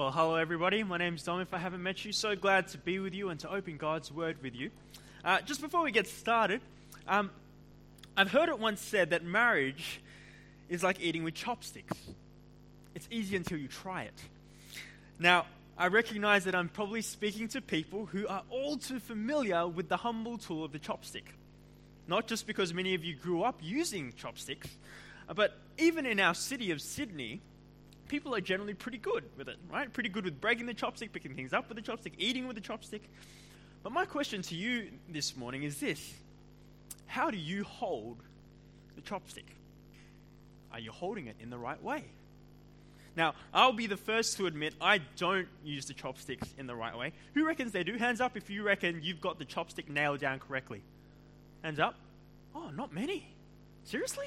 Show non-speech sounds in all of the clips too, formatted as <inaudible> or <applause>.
Well, hello everybody. My name's Dom. If I haven't met you, so glad to be with you and to open God's Word with you. Uh, just before we get started, um, I've heard it once said that marriage is like eating with chopsticks. It's easy until you try it. Now, I recognize that I'm probably speaking to people who are all too familiar with the humble tool of the chopstick. Not just because many of you grew up using chopsticks, but even in our city of Sydney, people are generally pretty good with it, right? Pretty good with breaking the chopstick, picking things up with the chopstick, eating with the chopstick. But my question to you this morning is this How do you hold the chopstick? Are you holding it in the right way? Now, I'll be the first to admit I don't use the chopsticks in the right way. Who reckons they do? Hands up if you reckon you've got the chopstick nailed down correctly. Hands up. Oh, not many. Seriously?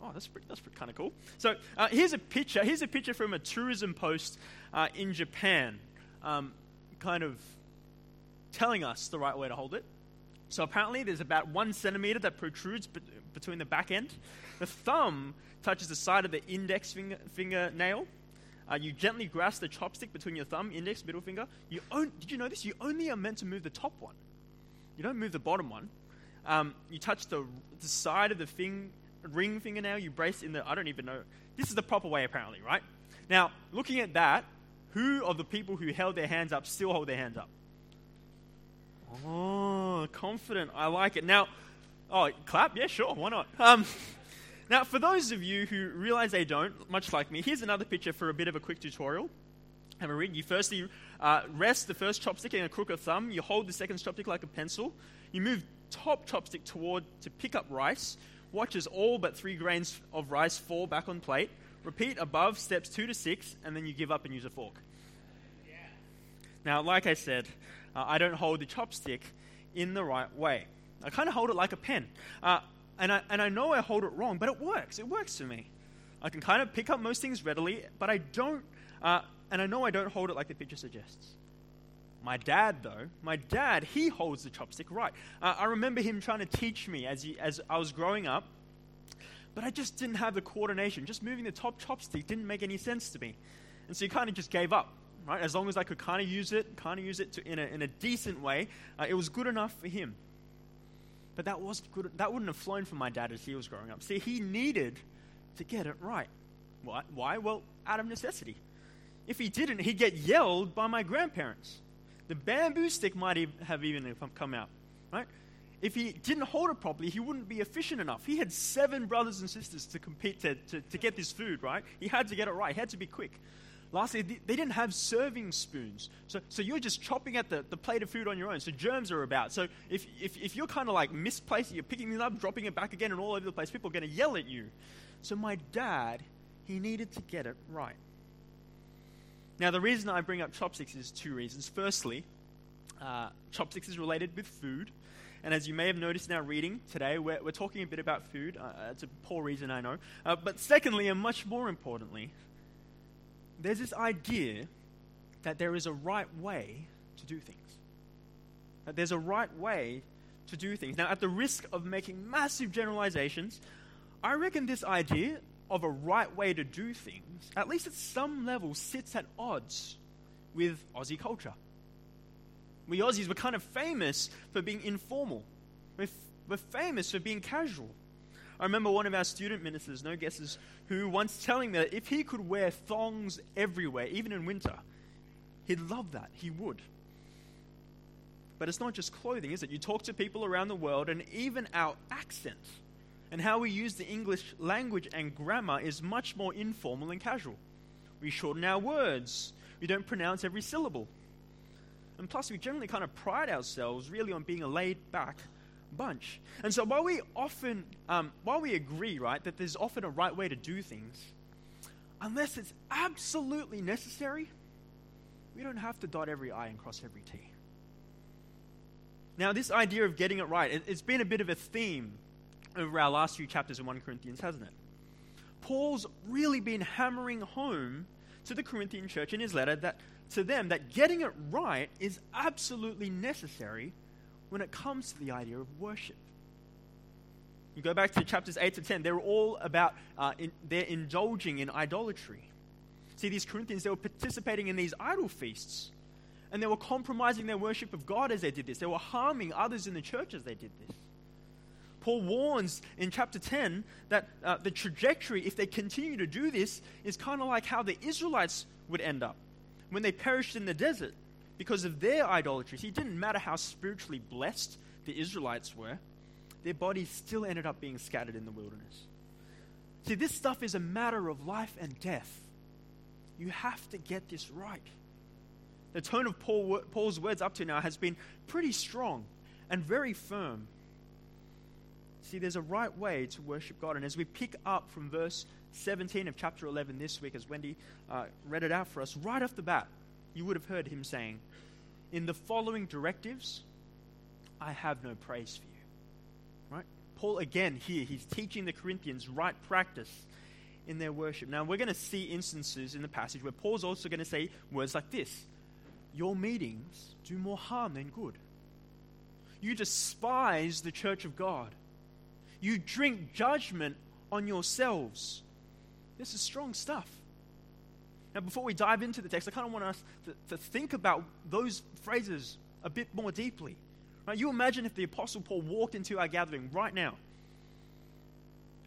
Oh, that's pretty, that's kind of cool. So uh, here's a picture. Here's a picture from a tourism post uh, in Japan, um, kind of telling us the right way to hold it. So apparently, there's about one centimeter that protrudes be- between the back end. The thumb touches the side of the index finger, fingernail. Uh, you gently grasp the chopstick between your thumb, index, middle finger. You did you know this? You only are meant to move the top one. You don't move the bottom one. Um, you touch the, the side of the thing ring fingernail, you brace in the, I don't even know. This is the proper way, apparently, right? Now, looking at that, who of the people who held their hands up still hold their hands up? Oh, confident. I like it. Now, oh, clap? Yeah, sure. Why not? Um, <laughs> now, for those of you who realize they don't, much like me, here's another picture for a bit of a quick tutorial. Have a read. You firstly uh, rest the first chopstick in a crook of thumb. You hold the second chopstick like a pencil. You move top chopstick toward to pick up rice. Watch as all but three grains of rice fall back on plate. Repeat above steps two to six, and then you give up and use a fork. Yeah. Now, like I said, uh, I don't hold the chopstick in the right way. I kind of hold it like a pen. Uh, and, I, and I know I hold it wrong, but it works. It works for me. I can kind of pick up most things readily, but I don't, uh, and I know I don't hold it like the picture suggests. My dad, though, my dad, he holds the chopstick right. Uh, I remember him trying to teach me as, he, as I was growing up, but I just didn't have the coordination. Just moving the top chopstick didn't make any sense to me. And so he kind of just gave up, right? As long as I could kind of use it, kind of use it to, in, a, in a decent way, uh, it was good enough for him. But that, was good, that wouldn't have flown for my dad as he was growing up. See, he needed to get it right. Why? Why? Well, out of necessity. If he didn't, he'd get yelled by my grandparents the bamboo stick might have even um, come out, right? If he didn't hold it properly, he wouldn't be efficient enough. He had seven brothers and sisters to compete to, to, to get this food, right? He had to get it right. He had to be quick. Lastly, they didn't have serving spoons. So, so you're just chopping at the, the plate of food on your own. So germs are about. So if, if, if you're kind of like misplacing, you're picking it up, dropping it back again, and all over the place, people are going to yell at you. So my dad, he needed to get it right. Now, the reason I bring up chopsticks is two reasons. Firstly, uh, chopsticks is related with food. And as you may have noticed in our reading today, we're, we're talking a bit about food. Uh, it's a poor reason, I know. Uh, but secondly, and much more importantly, there's this idea that there is a right way to do things. That there's a right way to do things. Now, at the risk of making massive generalizations, I reckon this idea of a right way to do things, at least at some level, sits at odds with Aussie culture. We Aussies were kind of famous for being informal. We're, f- we're famous for being casual. I remember one of our student ministers, no guesses, who once telling me that if he could wear thongs everywhere, even in winter, he'd love that. He would. But it's not just clothing, is it? You talk to people around the world, and even our accent and how we use the English language and grammar is much more informal and casual. We shorten our words, we don't pronounce every syllable. And plus, we generally kind of pride ourselves really on being a laid back bunch. And so, while we often, um, while we agree, right, that there's often a right way to do things, unless it's absolutely necessary, we don't have to dot every I and cross every T. Now, this idea of getting it right, it, it's been a bit of a theme over our last few chapters in 1 Corinthians, hasn't it? Paul's really been hammering home to the Corinthian church in his letter that to them that getting it right is absolutely necessary when it comes to the idea of worship. You go back to chapters 8 to 10, they're all about, uh, in, they're indulging in idolatry. See, these Corinthians, they were participating in these idol feasts. And they were compromising their worship of God as they did this. They were harming others in the church as they did this. Paul warns in chapter 10 that uh, the trajectory, if they continue to do this, is kind of like how the Israelites would end up when they perished in the desert because of their idolatry. See, it didn't matter how spiritually blessed the Israelites were, their bodies still ended up being scattered in the wilderness. See, this stuff is a matter of life and death. You have to get this right. The tone of Paul, Paul's words up to now has been pretty strong and very firm. See, there's a right way to worship God. And as we pick up from verse 17 of chapter 11 this week, as Wendy uh, read it out for us, right off the bat, you would have heard him saying, In the following directives, I have no praise for you. Right? Paul, again, here, he's teaching the Corinthians right practice in their worship. Now, we're going to see instances in the passage where Paul's also going to say words like this Your meetings do more harm than good. You despise the church of God. You drink judgment on yourselves. This is strong stuff. Now, before we dive into the text, I kind of want us to, to think about those phrases a bit more deeply. Right? You imagine if the Apostle Paul walked into our gathering right now.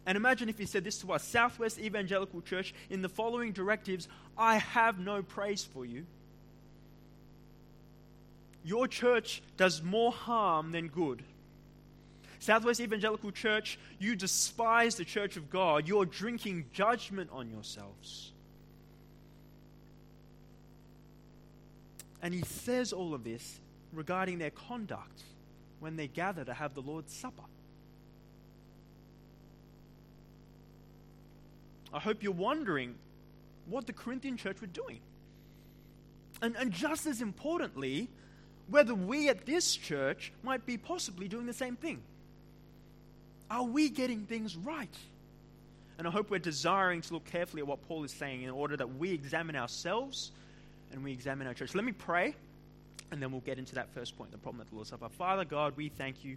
And imagine if he said this to us Southwest Evangelical Church, in the following directives, I have no praise for you. Your church does more harm than good. Southwest Evangelical Church, you despise the church of God. You're drinking judgment on yourselves. And he says all of this regarding their conduct when they gather to have the Lord's Supper. I hope you're wondering what the Corinthian church were doing. And, and just as importantly, whether we at this church might be possibly doing the same thing. Are we getting things right? And I hope we're desiring to look carefully at what Paul is saying in order that we examine ourselves and we examine our church. Let me pray, and then we'll get into that first point the problem at the Lord's Supper. Father God, we thank you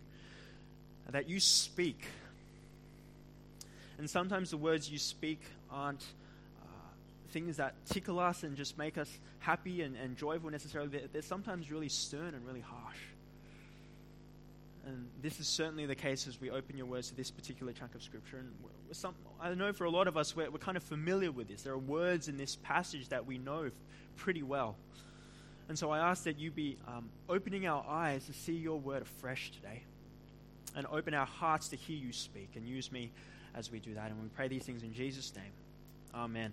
that you speak. And sometimes the words you speak aren't uh, things that tickle us and just make us happy and, and joyful necessarily. They're sometimes really stern and really harsh. And this is certainly the case as we open your words to this particular chunk of Scripture. And some, I know for a lot of us, we're, we're kind of familiar with this. There are words in this passage that we know pretty well. And so I ask that you be um, opening our eyes to see your word afresh today and open our hearts to hear you speak and use me as we do that. And we pray these things in Jesus' name. Amen.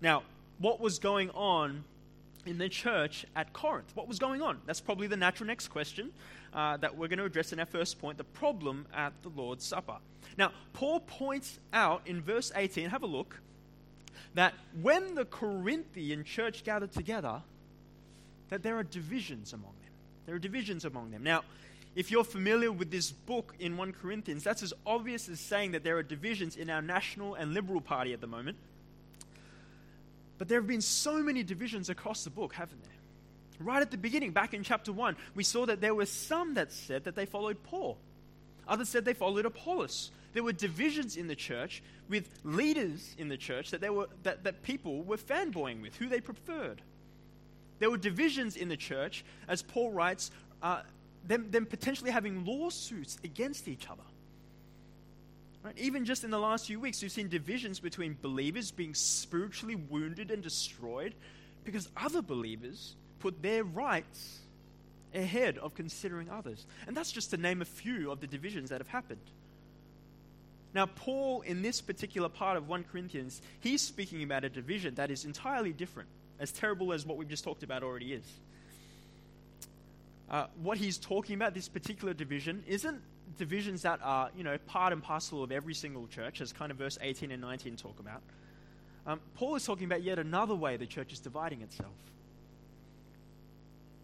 Now, what was going on in the church at Corinth? What was going on? That's probably the natural next question uh, that we're going to address in our first point the problem at the Lord's Supper. Now, Paul points out in verse 18, have a look that when the Corinthian church gathered together, that there are divisions among them. There are divisions among them. Now, if you're familiar with this book in 1 Corinthians, that's as obvious as saying that there are divisions in our national and liberal party at the moment. But there have been so many divisions across the book, haven't there? Right at the beginning, back in chapter 1, we saw that there were some that said that they followed Paul. Others said they followed Apollos there were divisions in the church with leaders in the church that, they were, that, that people were fanboying with, who they preferred. There were divisions in the church, as Paul writes, uh, them, them potentially having lawsuits against each other. Right? Even just in the last few weeks, we've seen divisions between believers being spiritually wounded and destroyed because other believers put their rights ahead of considering others. And that's just to name a few of the divisions that have happened. Now, Paul, in this particular part of 1 Corinthians, he's speaking about a division that is entirely different, as terrible as what we've just talked about already is. Uh, what he's talking about, this particular division, isn't divisions that are, you know, part and parcel of every single church, as kind of verse 18 and 19 talk about. Um, Paul is talking about yet another way the church is dividing itself.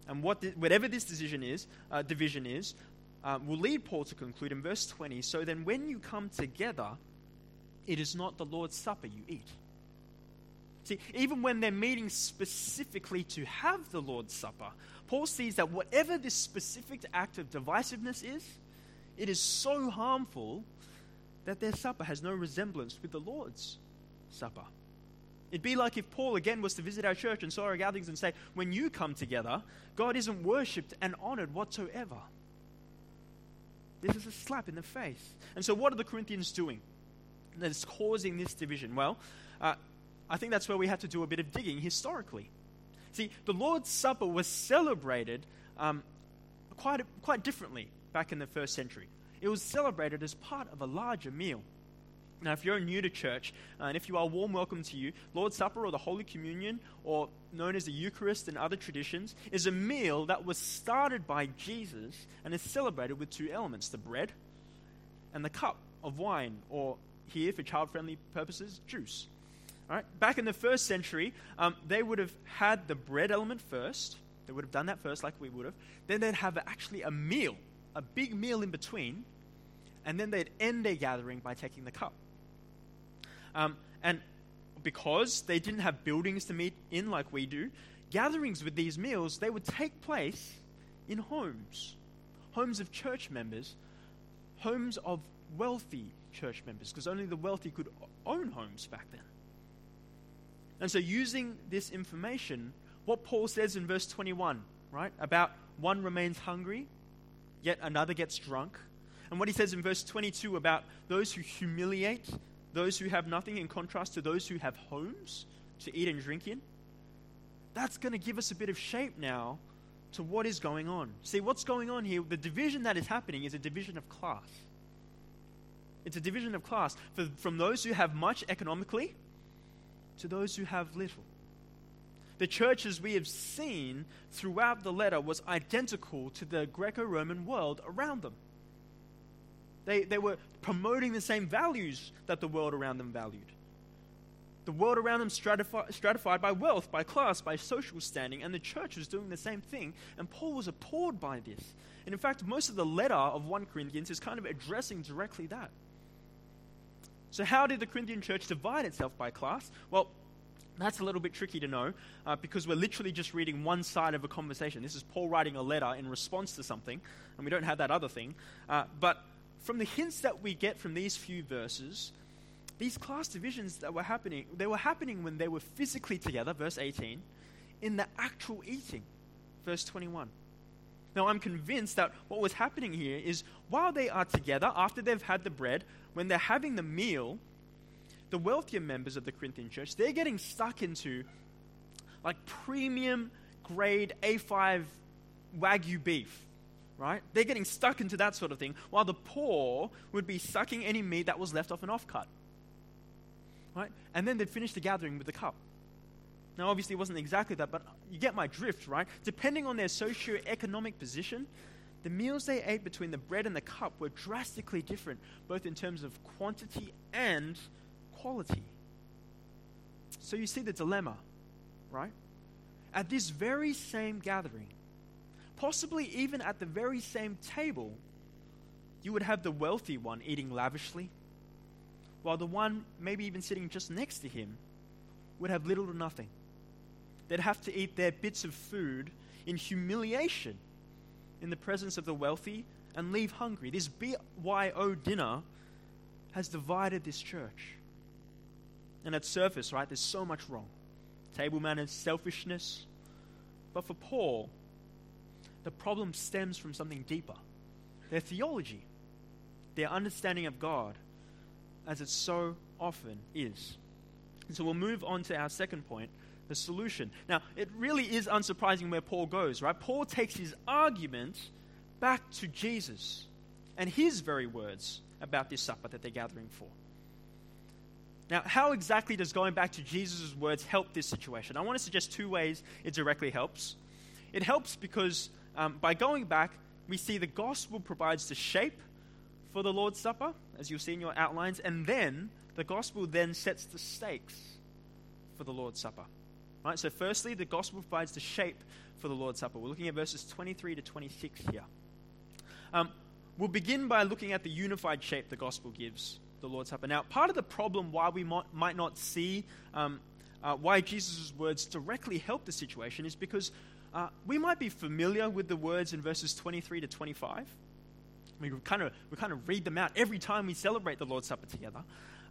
And what the, whatever this decision is, uh, division is, uh, will lead Paul to conclude in verse 20 So then, when you come together, it is not the Lord's Supper you eat. See, even when they're meeting specifically to have the Lord's Supper, Paul sees that whatever this specific act of divisiveness is, it is so harmful that their supper has no resemblance with the Lord's Supper. It'd be like if Paul again was to visit our church and saw our gatherings and say, when you come together, God isn't worshipped and honored whatsoever. This is a slap in the face. And so, what are the Corinthians doing that's causing this division? Well, uh, I think that's where we have to do a bit of digging historically. See, the Lord's Supper was celebrated um, quite, quite differently back in the first century. It was celebrated as part of a larger meal. Now, if you're new to church, uh, and if you are warm welcome to you, Lord's Supper or the Holy Communion, or known as the Eucharist and other traditions, is a meal that was started by Jesus and is celebrated with two elements the bread and the cup of wine, or here, for child friendly purposes, juice. All right? Back in the first century, um, they would have had the bread element first. They would have done that first, like we would have. Then they'd have actually a meal, a big meal in between, and then they'd end their gathering by taking the cup. Um, and because they didn't have buildings to meet in like we do, gatherings with these meals, they would take place in homes. Homes of church members, homes of wealthy church members, because only the wealthy could own homes back then. And so, using this information, what Paul says in verse 21, right, about one remains hungry, yet another gets drunk, and what he says in verse 22 about those who humiliate those who have nothing in contrast to those who have homes to eat and drink in, that's going to give us a bit of shape now to what is going on. See, what's going on here, the division that is happening is a division of class. It's a division of class for, from those who have much economically to those who have little. The church, as we have seen throughout the letter, was identical to the Greco Roman world around them. They, they were promoting the same values that the world around them valued. The world around them stratified, stratified by wealth, by class, by social standing, and the church was doing the same thing. And Paul was appalled by this. And in fact, most of the letter of 1 Corinthians is kind of addressing directly that. So, how did the Corinthian church divide itself by class? Well, that's a little bit tricky to know uh, because we're literally just reading one side of a conversation. This is Paul writing a letter in response to something, and we don't have that other thing. Uh, but from the hints that we get from these few verses, these class divisions that were happening, they were happening when they were physically together, verse 18, in the actual eating, verse 21. Now, I'm convinced that what was happening here is while they are together, after they've had the bread, when they're having the meal, the wealthier members of the Corinthian church, they're getting stuck into like premium grade A5 Wagyu beef right? They're getting stuck into that sort of thing, while the poor would be sucking any meat that was left off an offcut. Right? And then they'd finish the gathering with the cup. Now, obviously, it wasn't exactly that, but you get my drift, right? Depending on their socio-economic position, the meals they ate between the bread and the cup were drastically different, both in terms of quantity and So you see the dilemma, right? At this very same gathering, possibly even at the very same table, you would have the wealthy one eating lavishly, while the one maybe even sitting just next to him would have little or nothing. They'd have to eat their bits of food in humiliation in the presence of the wealthy and leave hungry. This BYO dinner has divided this church. And at surface, right, there's so much wrong. Table manners, selfishness. But for Paul, the problem stems from something deeper their theology, their understanding of God, as it so often is. And so we'll move on to our second point the solution. Now, it really is unsurprising where Paul goes, right? Paul takes his argument back to Jesus and his very words about this supper that they're gathering for. Now, how exactly does going back to Jesus' words help this situation? I want to suggest two ways it directly helps. It helps because um, by going back, we see the gospel provides the shape for the Lord's Supper, as you'll see in your outlines, and then the gospel then sets the stakes for the Lord's Supper. Right? So, firstly, the gospel provides the shape for the Lord's Supper. We're looking at verses 23 to 26 here. Um, we'll begin by looking at the unified shape the gospel gives the Lord's Supper. Now, part of the problem why we might, not see um, uh, why Jesus' words directly help the situation is because uh, we might be familiar with the words in verses 23 to 25. We kind of we kind of read them out every time we celebrate the Lord's Supper together.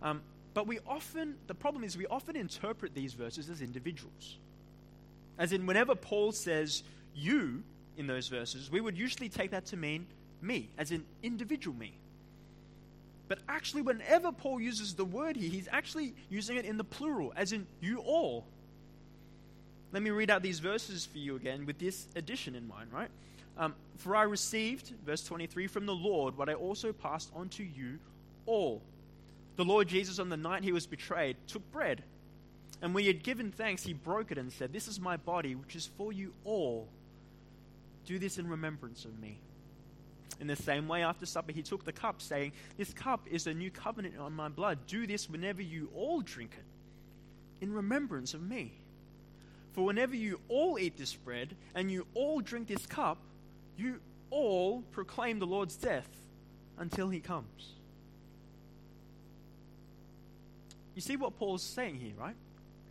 Um, But we often, the problem is, we often interpret these verses as individuals. As in, whenever Paul says you in those verses, we would usually take that to mean me, as in individual me. But actually, whenever Paul uses the word here, he's actually using it in the plural, as in you all. Let me read out these verses for you again with this addition in mind, right? Um, For I received, verse 23, from the Lord what I also passed on to you all. The Lord Jesus, on the night he was betrayed, took bread. And when he had given thanks, he broke it and said, This is my body, which is for you all. Do this in remembrance of me. In the same way, after supper, he took the cup, saying, This cup is a new covenant on my blood. Do this whenever you all drink it, in remembrance of me. For whenever you all eat this bread and you all drink this cup, you all proclaim the Lord's death until he comes. You see what Paul's saying here, right?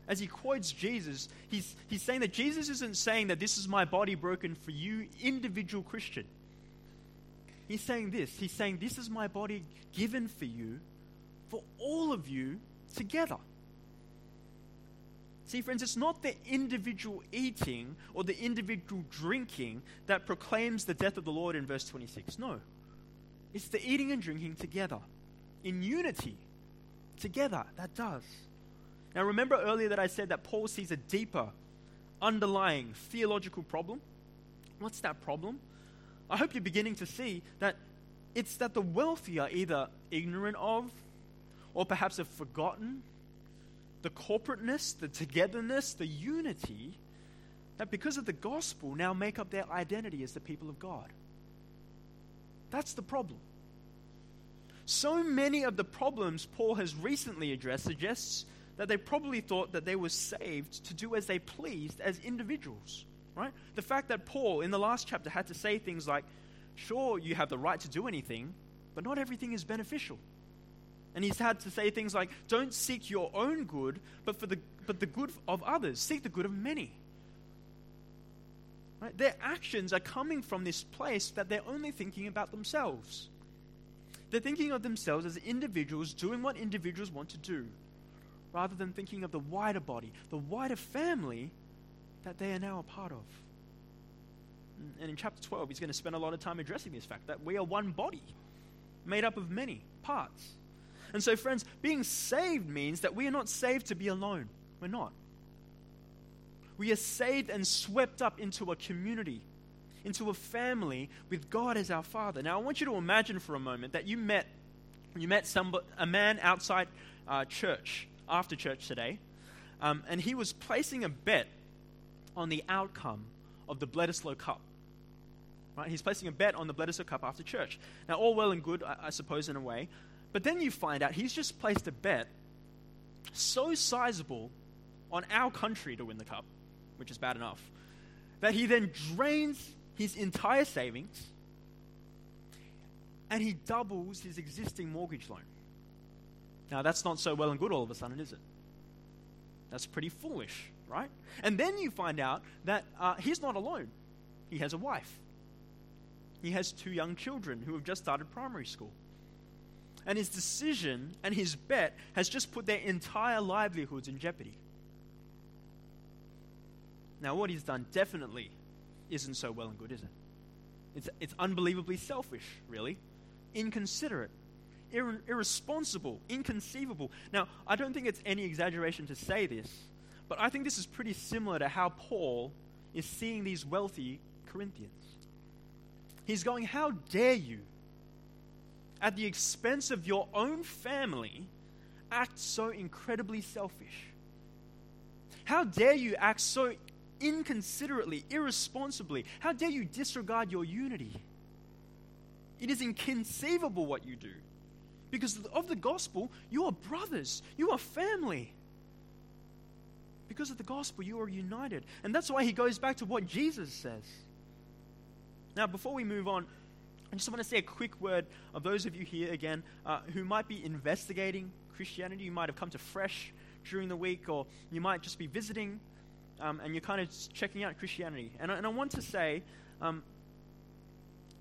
As he quotes Jesus, he's, he's saying that Jesus isn't saying that this is my body broken for you, individual Christian. He's saying this. He's saying, This is my body given for you, for all of you together. See, friends, it's not the individual eating or the individual drinking that proclaims the death of the Lord in verse 26. No. It's the eating and drinking together, in unity, together, that does. Now, remember earlier that I said that Paul sees a deeper, underlying theological problem? What's that problem? I hope you're beginning to see that it's that the wealthy are either ignorant of or perhaps have forgotten the corporateness, the togetherness, the unity that because of the gospel now make up their identity as the people of God. That's the problem. So many of the problems Paul has recently addressed suggests that they probably thought that they were saved to do as they pleased as individuals right? The fact that Paul, in the last chapter, had to say things like, sure, you have the right to do anything, but not everything is beneficial. And he's had to say things like, don't seek your own good, but, for the, but the good of others. Seek the good of many. Right? Their actions are coming from this place that they're only thinking about themselves. They're thinking of themselves as individuals doing what individuals want to do, rather than thinking of the wider body, the wider family that they are now a part of. And in chapter 12, he's going to spend a lot of time addressing this fact that we are one body, made up of many parts. And so, friends, being saved means that we are not saved to be alone. We're not. We are saved and swept up into a community, into a family with God as our Father. Now, I want you to imagine for a moment that you met, you met somebody, a man outside uh, church, after church today, um, and he was placing a bet on the outcome of the Bledisloe Cup. Right? He's placing a bet on the Bledisloe Cup after church. Now, all well and good, I, I suppose, in a way. But then you find out he's just placed a bet so sizable on our country to win the cup, which is bad enough, that he then drains his entire savings and he doubles his existing mortgage loan. Now, that's not so well and good all of a sudden, is it? That's pretty foolish right? And then you find out that uh, he's not alone, he has a wife. He has two young children who have just started primary school. And his decision and his bet has just put their entire livelihoods in jeopardy. Now, what he's done definitely isn't so well and good, is it? It's, it's unbelievably selfish, really, inconsiderate, ir- irresponsible, inconceivable. Now, I don't think it's any exaggeration to say this but I think this is pretty similar to how Paul is seeing these wealthy Corinthians. He's going, How dare you, at the expense of your own family, act so incredibly selfish? How dare you act so inconsiderately, irresponsibly? How dare you disregard your unity? It is inconceivable what you do. Because of the gospel, you are brothers, you are family. Because of the gospel, you are united. And that's why he goes back to what Jesus says. Now, before we move on, I just want to say a quick word of those of you here again uh, who might be investigating Christianity. You might have come to Fresh during the week, or you might just be visiting um, and you're kind of checking out Christianity. And I, and I want to say um,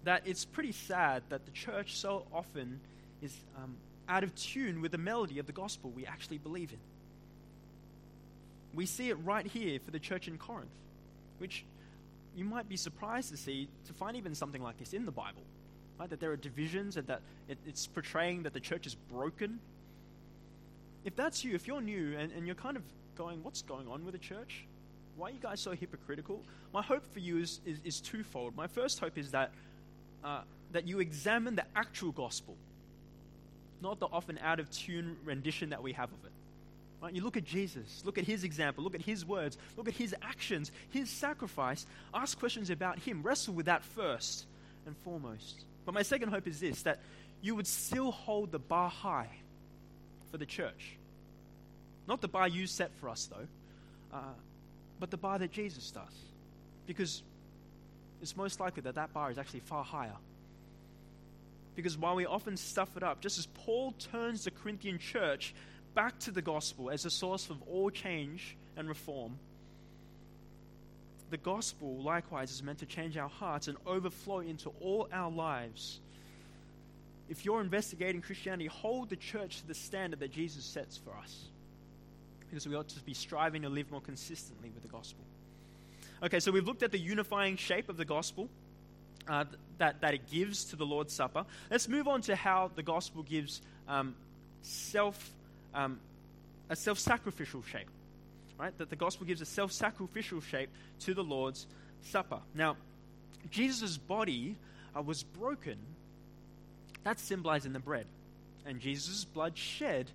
that it's pretty sad that the church so often is um, out of tune with the melody of the gospel we actually believe in. We see it right here for the church in Corinth, which you might be surprised to see, to find even something like this in the Bible. Right? That there are divisions and that it, it's portraying that the church is broken. If that's you, if you're new and, and you're kind of going, what's going on with the church? Why are you guys so hypocritical? My hope for you is, is, is twofold. My first hope is that, uh, that you examine the actual gospel, not the often out of tune rendition that we have of it. Right? You look at Jesus, look at his example, look at his words, look at his actions, his sacrifice. Ask questions about him. Wrestle with that first and foremost. But my second hope is this that you would still hold the bar high for the church. Not the bar you set for us, though, uh, but the bar that Jesus does. Because it's most likely that that bar is actually far higher. Because while we often stuff it up, just as Paul turns the Corinthian church back to the gospel as a source of all change and reform, the gospel likewise is meant to change our hearts and overflow into all our lives. If you're investigating Christianity, hold the church to the standard that Jesus sets for us. Because we ought to be striving to live more consistently with the gospel. Okay, so we've looked at the unifying shape of the gospel uh, that, that it gives to the Lord's Supper. Let's move on to how the gospel gives um, self, um, a self sacrificial shape right? That the gospel gives a self sacrificial shape to the Lord's Supper. Now, Jesus' body uh, was broken. That's symbolized in the bread. And Jesus' blood shed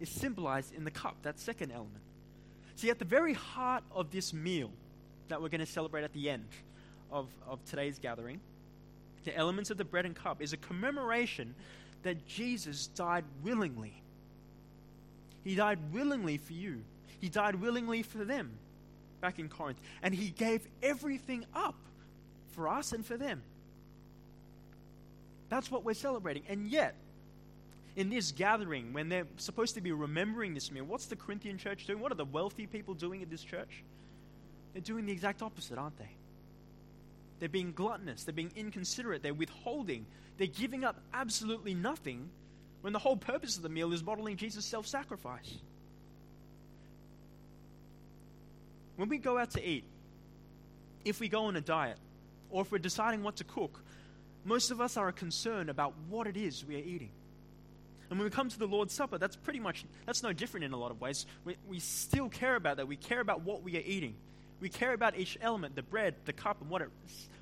is symbolized in the cup, that second element. See, at the very heart of this meal that we're going to celebrate at the end of, of today's gathering, the elements of the bread and cup is a commemoration that Jesus died willingly. He died willingly for you he died willingly for them back in Corinth. And he gave everything up for us and for them. That's what we're celebrating. And yet, in this gathering, when they're supposed to be remembering this meal, what's the Corinthian church doing? What are the wealthy people doing at this church? They're doing the exact opposite, aren't they? They're being gluttonous, they're being inconsiderate, they're withholding, they're giving up absolutely nothing when the whole purpose of the meal is modeling Jesus' self sacrifice. When we go out to eat, if we go on a diet, or if we're deciding what to cook, most of us are concerned about what it is we are eating. And when we come to the Lord's Supper, that's pretty much, that's no different in a lot of ways. We, we still care about that. We care about what we are eating. We care about each element, the bread, the cup, and what it,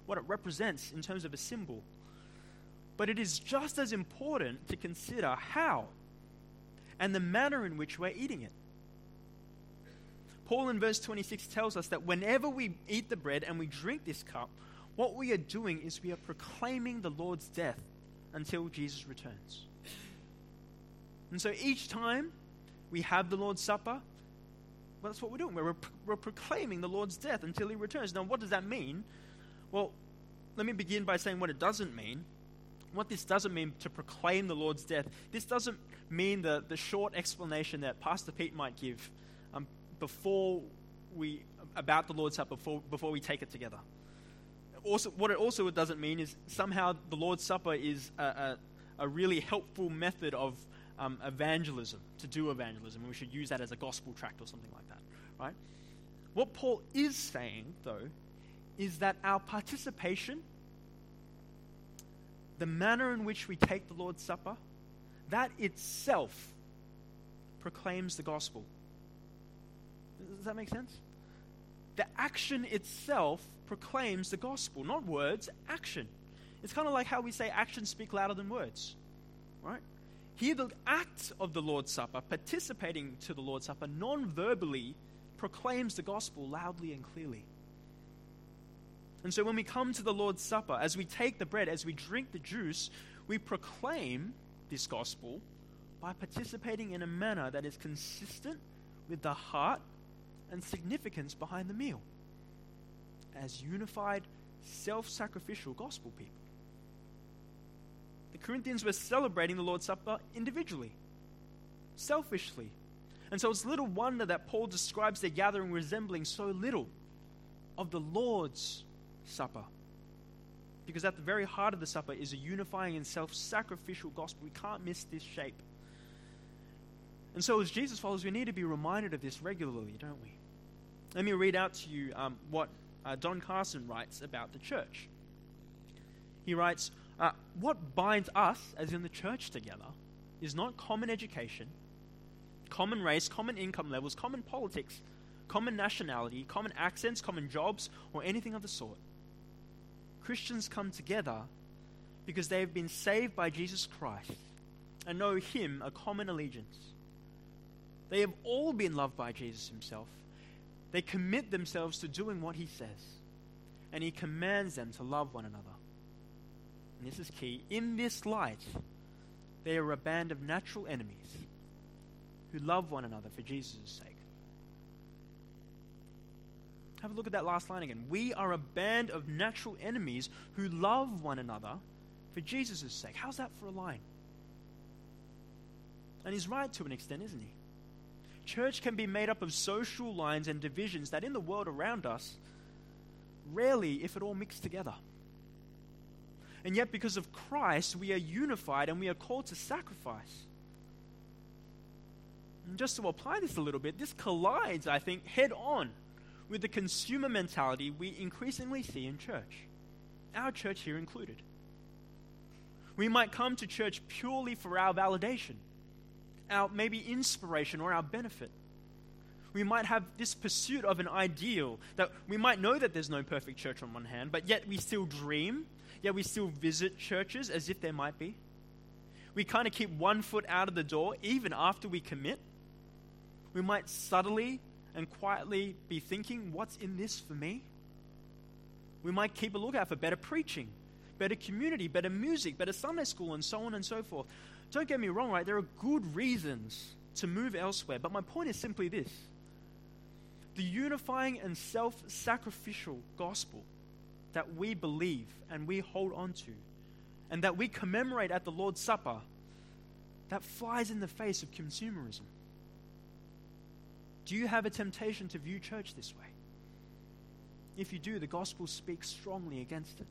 what it represents in terms of a symbol. But it is just as important to consider how and the manner in which we're eating it. Paul in verse 26 tells us that whenever we eat the bread and we drink this cup, what we are doing is we are proclaiming the Lord's death until Jesus returns. And so each time we have the Lord's Supper, well, that's what we're doing. We're, we're proclaiming the Lord's death until he returns. Now, what does that mean? Well, let me begin by saying what it doesn't mean. What this doesn't mean to proclaim the Lord's death, this doesn't mean the, the short explanation that Pastor Pete might give um, before we about the Lord's Supper before, before we take it together. Also, what it also doesn't mean is somehow the Lord's Supper is a, a, a really helpful method of um, evangelism, to do evangelism. And we should use that as a gospel tract or something like that, right? What Paul is saying, though, is that our participation, the manner in which we take the Lord's Supper, that itself proclaims the gospel. Does that make sense? The action itself proclaims the gospel, not words, action. It's kind of like how we say actions speak louder than words, right? Here, the act of the Lord's Supper, participating to the Lord's Supper non verbally, proclaims the gospel loudly and clearly. And so when we come to the Lord's Supper, as we take the bread, as we drink the juice, we proclaim this gospel by participating in a manner that is consistent with the heart and significance behind the meal as unified, self sacrificial gospel people. The Corinthians were celebrating the Lord's Supper individually, selfishly. And so it's little wonder that Paul describes their gathering resembling so little of the Lord's Supper. Because at the very heart of the supper is a unifying and self sacrificial gospel. We can't miss this shape. And so, as Jesus followers, we need to be reminded of this regularly, don't we? Let me read out to you um, what uh, Don Carson writes about the church. He writes, uh, What binds us, as in the church, together is not common education, common race, common income levels, common politics, common nationality, common accents, common jobs, or anything of the sort. Christians come together because they have been saved by Jesus Christ and know Him a common allegiance. They have all been loved by Jesus Himself. They commit themselves to doing what He says, and He commands them to love one another. And this is key. In this light, they are a band of natural enemies who love one another for Jesus' sake. Have a look at that last line again. We are a band of natural enemies who love one another for Jesus' sake. How's that for a line? And he's right to an extent, isn't he? Church can be made up of social lines and divisions that in the world around us, rarely, if at all, mix together. And yet, because of Christ, we are unified and we are called to sacrifice. And just to apply this a little bit, this collides, I think, head on with the consumer mentality we increasingly see in church, our church here included. We might come to church purely for our validation, our maybe inspiration, or our benefit. We might have this pursuit of an ideal that we might know that there's no perfect church on one hand, but yet we still dream, yet we still visit churches as if there might be. We kind of keep one foot out of the door even after we commit. We might subtly and quietly be thinking, what's in this for me? We might keep a lookout for better preaching, better community, better music, better Sunday school, and so on and so forth. Don't get me wrong, right? There are good reasons to move elsewhere, but my point is simply this the unifying and self sacrificial gospel that we believe and we hold on to, and that we commemorate at the Lord's Supper, that flies in the face of consumerism. Do you have a temptation to view church this way? If you do, the gospel speaks strongly against it.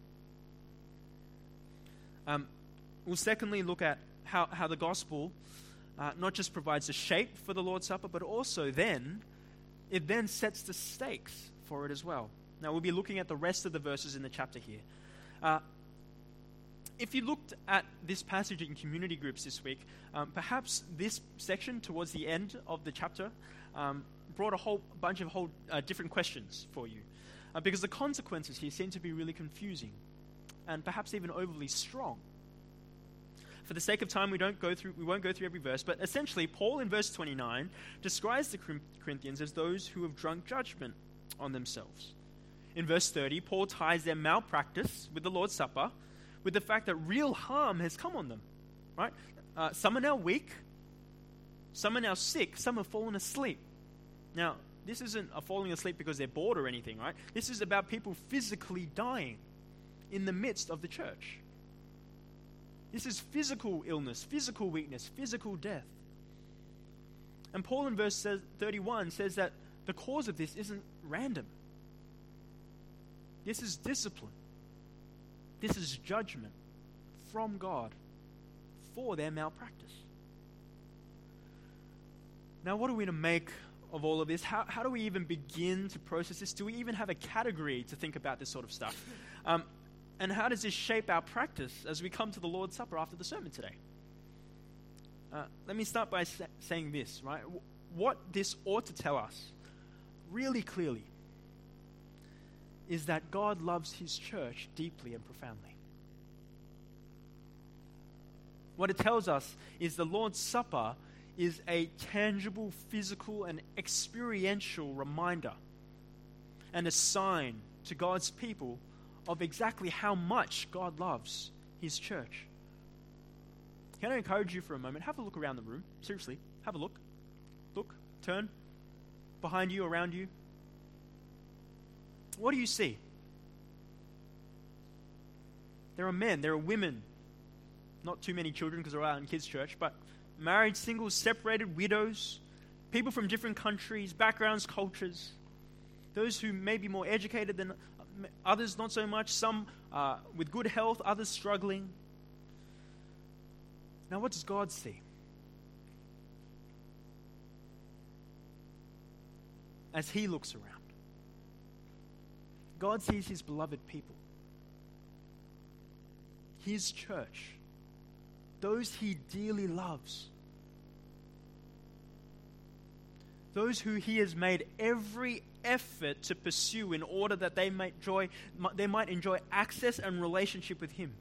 Um, we'll secondly look at how, how the gospel uh, not just provides a shape for the Lord's Supper, but also then, it then sets the stakes for it as well. Now, we'll be looking at the rest of the verses in the chapter here. Uh, if you looked at this passage in community groups this week, um, perhaps this section towards the end of the chapter um, brought a whole bunch of whole uh, different questions for you, uh, because the consequences here seem to be really confusing, and perhaps even overly strong. For the sake of time, we don't go through. We won't go through every verse, but essentially, Paul in verse 29 describes the Corinthians as those who have drunk judgment on themselves. In verse 30, Paul ties their malpractice with the Lord's Supper with the fact that real harm has come on them. Right? Uh, some are now weak, some are now sick, some have fallen asleep. Now, this isn't a falling asleep because they're bored or anything, right? This is about people physically dying in the midst of the church. This is physical illness, physical weakness, physical death. And Paul in verse 31 says that the cause of this isn't random. This is discipline. This is judgment from God for their malpractice. Now, what are we to make of all of this? How, how do we even begin to process this? Do we even have a category to think about this sort of stuff? Um, and how does this shape our practice as we come to the Lord's Supper after the sermon today? Uh, let me start by sa- saying this, right? W- what this ought to tell us really clearly is that God loves his church deeply and profoundly. What it tells us is the Lord's Supper is a tangible, physical, and experiential reminder and a sign to God's people of exactly how much God loves His church. Can I encourage you for a moment? Have a look around the room. Seriously, have a look. Look, turn. Behind you, around you. What do you see? There are men, there are women. Not too many children because they're out in kids' church, but married, singles, separated, widows, people from different countries, backgrounds, cultures, those who may be more educated than others, not so much, some uh, with good health, others struggling. Now, what does God see? as he looks around. God sees his beloved people, his church, those he dearly loves, those who he has made every effort to pursue in order that they might enjoy, they might enjoy access and relationship with him.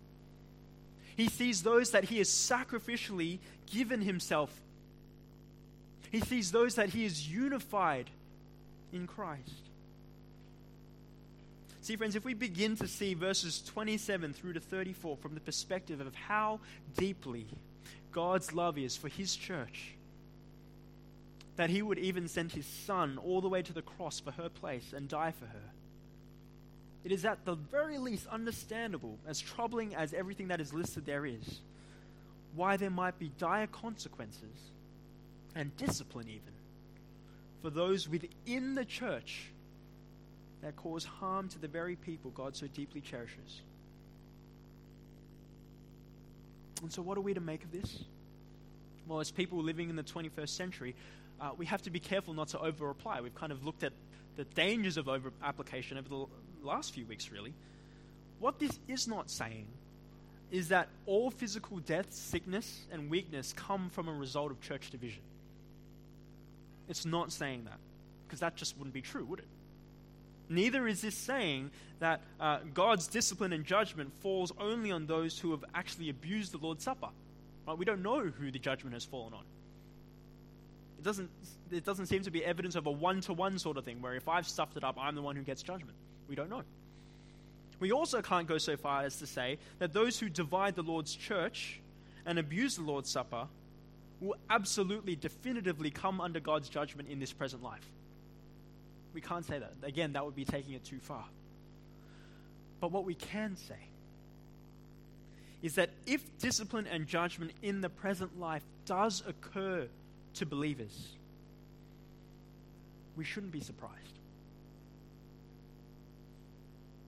He sees those that he has sacrificially given himself. He sees those that he has unified in Christ. See, friends, if we begin to see verses 27 through to 34 from the perspective of how deeply God's love is for his church, that he would even send his son all the way to the cross for her place and die for her. It is at the very least understandable, as troubling as everything that is listed there is, why there might be dire consequences and discipline, even, for those within the church that cause harm to the very people God so deeply cherishes. And so, what are we to make of this? Well, as people living in the 21st century, uh, we have to be careful not to over apply. We've kind of looked at the dangers of over application over the last few weeks, really. What this is not saying is that all physical death, sickness, and weakness come from a result of church division. It's not saying that, because that just wouldn't be true, would it? Neither is this saying that uh, God's discipline and judgment falls only on those who have actually abused the Lord's Supper. Right? We don't know who the judgment has fallen on. It doesn't, it doesn't seem to be evidence of a one to one sort of thing, where if I've stuffed it up, I'm the one who gets judgment. We don't know. We also can't go so far as to say that those who divide the Lord's church and abuse the Lord's Supper will absolutely, definitively come under God's judgment in this present life. We can't say that. Again, that would be taking it too far. But what we can say is that if discipline and judgment in the present life does occur to believers, we shouldn't be surprised.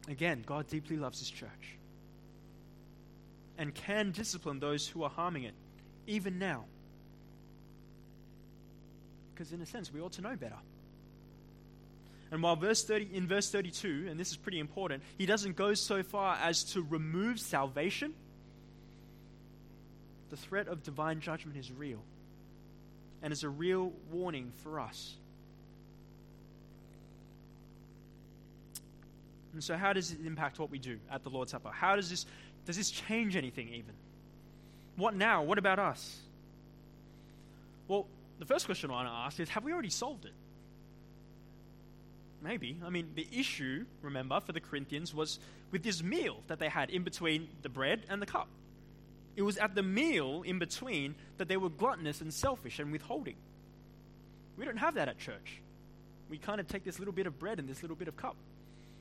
Again, God deeply loves His church and can discipline those who are harming it, even now. Because, in a sense, we ought to know better. And while verse 30, in verse 32, and this is pretty important, he doesn't go so far as to remove salvation, the threat of divine judgment is real and is a real warning for us. And so, how does it impact what we do at the Lord's Supper? How does this, does this change anything, even? What now? What about us? Well, the first question I want to ask is have we already solved it? Maybe. I mean, the issue, remember, for the Corinthians was with this meal that they had in between the bread and the cup. It was at the meal in between that they were gluttonous and selfish and withholding. We don't have that at church. We kind of take this little bit of bread and this little bit of cup.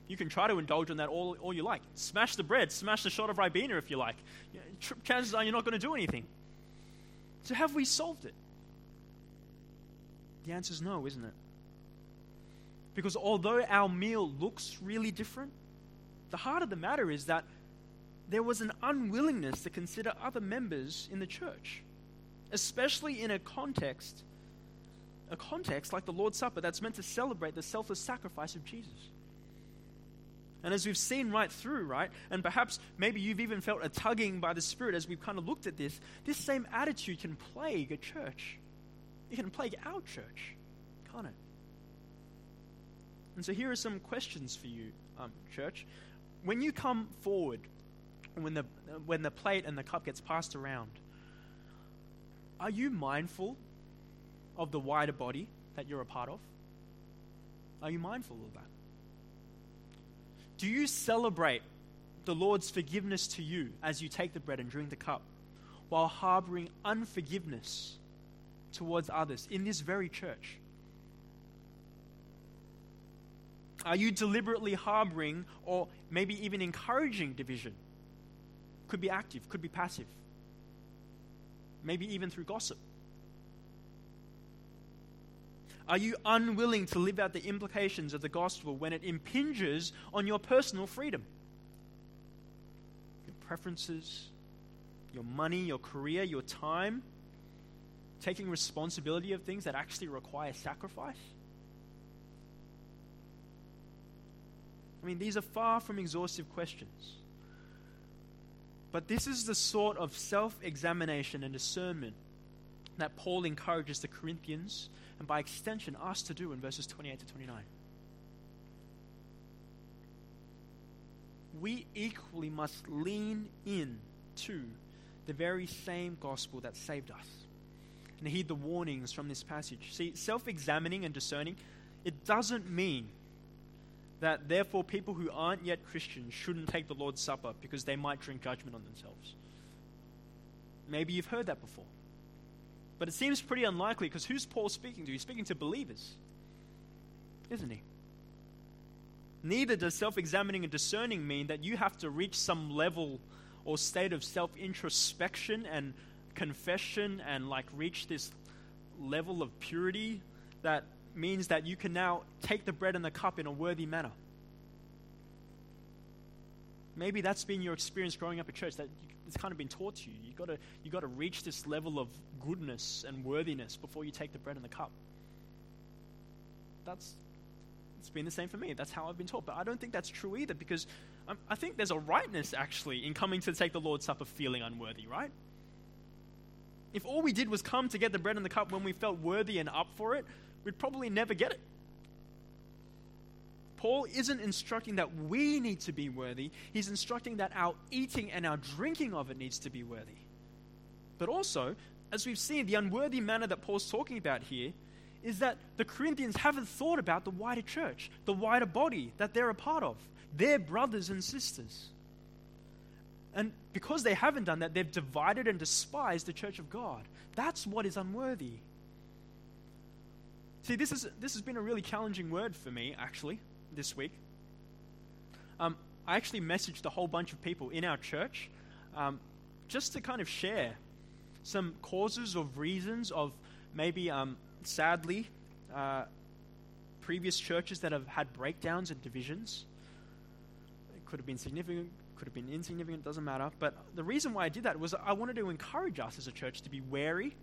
You can try to indulge in that all, all you like. Smash the bread, smash the shot of Ribena if you like. Chances are you're not going to do anything. So, have we solved it? The answer is no, isn't it? Because although our meal looks really different, the heart of the matter is that there was an unwillingness to consider other members in the church, especially in a context a context like the Lord's Supper that's meant to celebrate the selfless sacrifice of Jesus. And as we've seen right through, right, and perhaps maybe you've even felt a tugging by the Spirit as we've kind of looked at this, this same attitude can plague a church. It can plague our church, can't it? And so here are some questions for you, um, church. When you come forward, when the, when the plate and the cup gets passed around, are you mindful of the wider body that you're a part of? Are you mindful of that? Do you celebrate the Lord's forgiveness to you as you take the bread and drink the cup while harboring unforgiveness towards others in this very church? Are you deliberately harboring or maybe even encouraging division? Could be active, could be passive. Maybe even through gossip. Are you unwilling to live out the implications of the gospel when it impinges on your personal freedom? Your preferences, your money, your career, your time, taking responsibility of things that actually require sacrifice? I mean, these are far from exhaustive questions. But this is the sort of self examination and discernment that Paul encourages the Corinthians and by extension us to do in verses 28 to 29. We equally must lean in to the very same gospel that saved us and heed the warnings from this passage. See, self examining and discerning, it doesn't mean that therefore people who aren't yet Christians shouldn't take the Lord's Supper because they might drink judgment on themselves. Maybe you've heard that before. But it seems pretty unlikely because who's Paul speaking to? He's speaking to believers, isn't he? Neither does self examining and discerning mean that you have to reach some level or state of self introspection and confession and like reach this level of purity that means that you can now take the bread and the cup in a worthy manner. Maybe that's been your experience growing up at church. That it's kind of been taught to you. You got to you got to reach this level of goodness and worthiness before you take the bread and the cup. That's it's been the same for me. That's how I've been taught. But I don't think that's true either because um, I think there's a rightness actually in coming to take the Lord's Supper feeling unworthy, right? If all we did was come to get the bread and the cup when we felt worthy and up for it, we'd probably never get it. Paul isn't instructing that we need to be worthy, he's instructing that our eating and our drinking of it needs to be worthy. But also, as we've seen, the unworthy manner that Paul's talking about here is that the Corinthians haven't thought about the wider church, the wider body that they're a part of, their brothers and sisters. And because they haven't done that, they've divided and despised the church of God. That's what is unworthy. See, this, is, this has been a really challenging word for me, actually, this week. Um, I actually messaged a whole bunch of people in our church um, just to kind of share some causes of reasons of maybe, um, sadly, uh, previous churches that have had breakdowns and divisions. It could have been significant, could have been insignificant, doesn't matter. But the reason why I did that was I wanted to encourage us as a church to be wary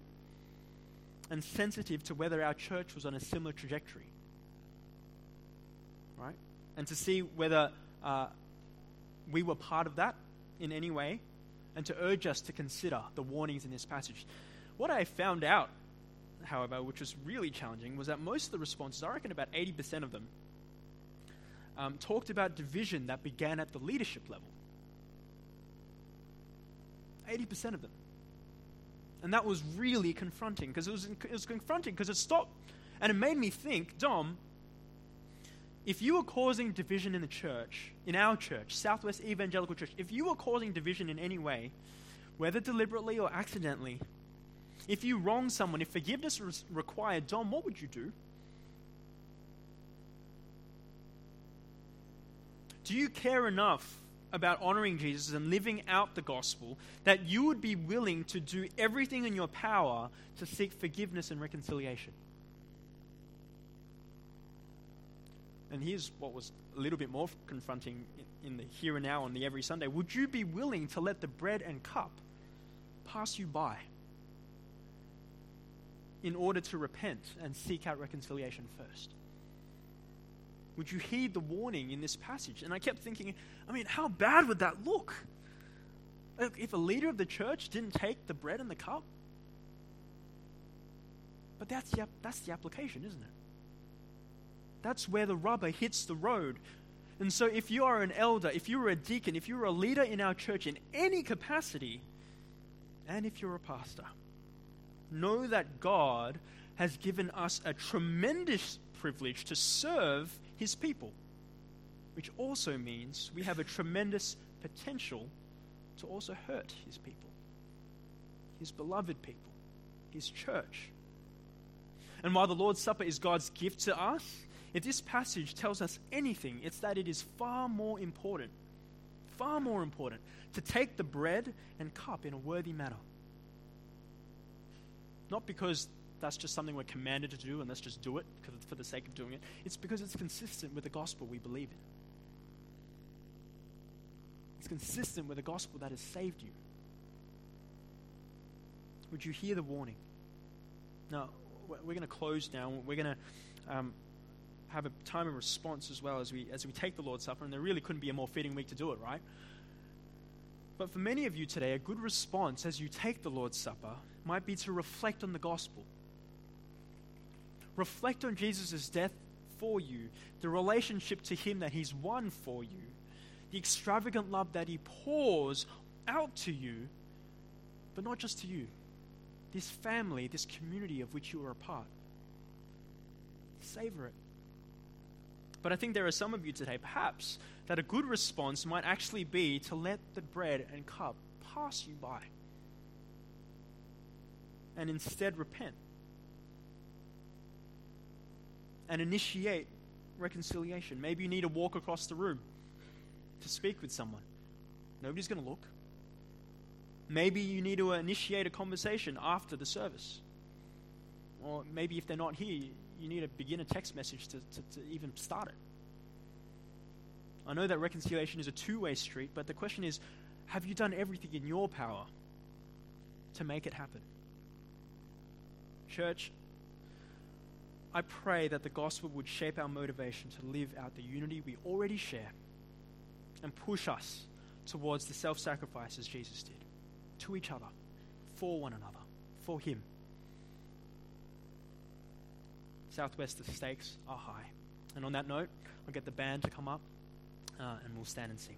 and sensitive to whether our church was on a similar trajectory. Right? And to see whether uh, we were part of that in any way, and to urge us to consider the warnings in this passage. What I found out, however, which was really challenging, was that most of the responses, I reckon about 80% of them, um, talked about division that began at the leadership level. 80% of them. And that was really confronting because it was, it was confronting because it stopped and it made me think, Dom, if you were causing division in the church, in our church, Southwest Evangelical Church, if you were causing division in any way, whether deliberately or accidentally, if you wrong someone, if forgiveness was required, Dom, what would you do? Do you care enough about honoring Jesus and living out the gospel, that you would be willing to do everything in your power to seek forgiveness and reconciliation. And here's what was a little bit more confronting in the here and now on the every Sunday. Would you be willing to let the bread and cup pass you by in order to repent and seek out reconciliation first? Would you heed the warning in this passage? And I kept thinking, I mean, how bad would that look? If a leader of the church didn't take the bread and the cup? But that's the, that's the application, isn't it? That's where the rubber hits the road. And so, if you are an elder, if you are a deacon, if you're a leader in our church in any capacity, and if you're a pastor, know that God has given us a tremendous privilege to serve his people, which also means we have a tremendous potential to also hurt his people, his beloved people, his church. And while the Lord's Supper is God's gift to us, if this passage tells us anything, it's that it is far more important, far more important, to take the bread and cup in a worthy manner. Not because that's just something we're commanded to do and let's just do it for the sake of doing it. It's because it's consistent with the gospel we believe in. It's consistent with the gospel that has saved you. Would you hear the warning? Now, we're going to close now. We're going to um, have a time of response as well as we, as we take the Lord's Supper, and there really couldn't be a more fitting week to do it, right? But for many of you today, a good response as you take the Lord's Supper might be to reflect on the gospel. Reflect on Jesus' death for you, the relationship to Him that He's won for you, the extravagant love that He pours out to you, but not just to you, this family, this community of which you are a part. Savor it. But I think there are some of you today, perhaps, that a good response might actually be to let the bread and cup pass you by and instead repent and initiate reconciliation. Maybe you need to walk across the room to speak with someone. Nobody's going to look. Maybe you need to initiate a conversation after the service. Or maybe if they're not here, you need to begin a text message to, to, to even start it. I know that reconciliation is a two way street, but the question is have you done everything in your power to make it happen? Church, I pray that the gospel would shape our motivation to live out the unity we already share and push us towards the self sacrifices Jesus did to each other, for one another, for Him. Southwest, the stakes are high. And on that note, I'll get the band to come up uh, and we'll stand and sing.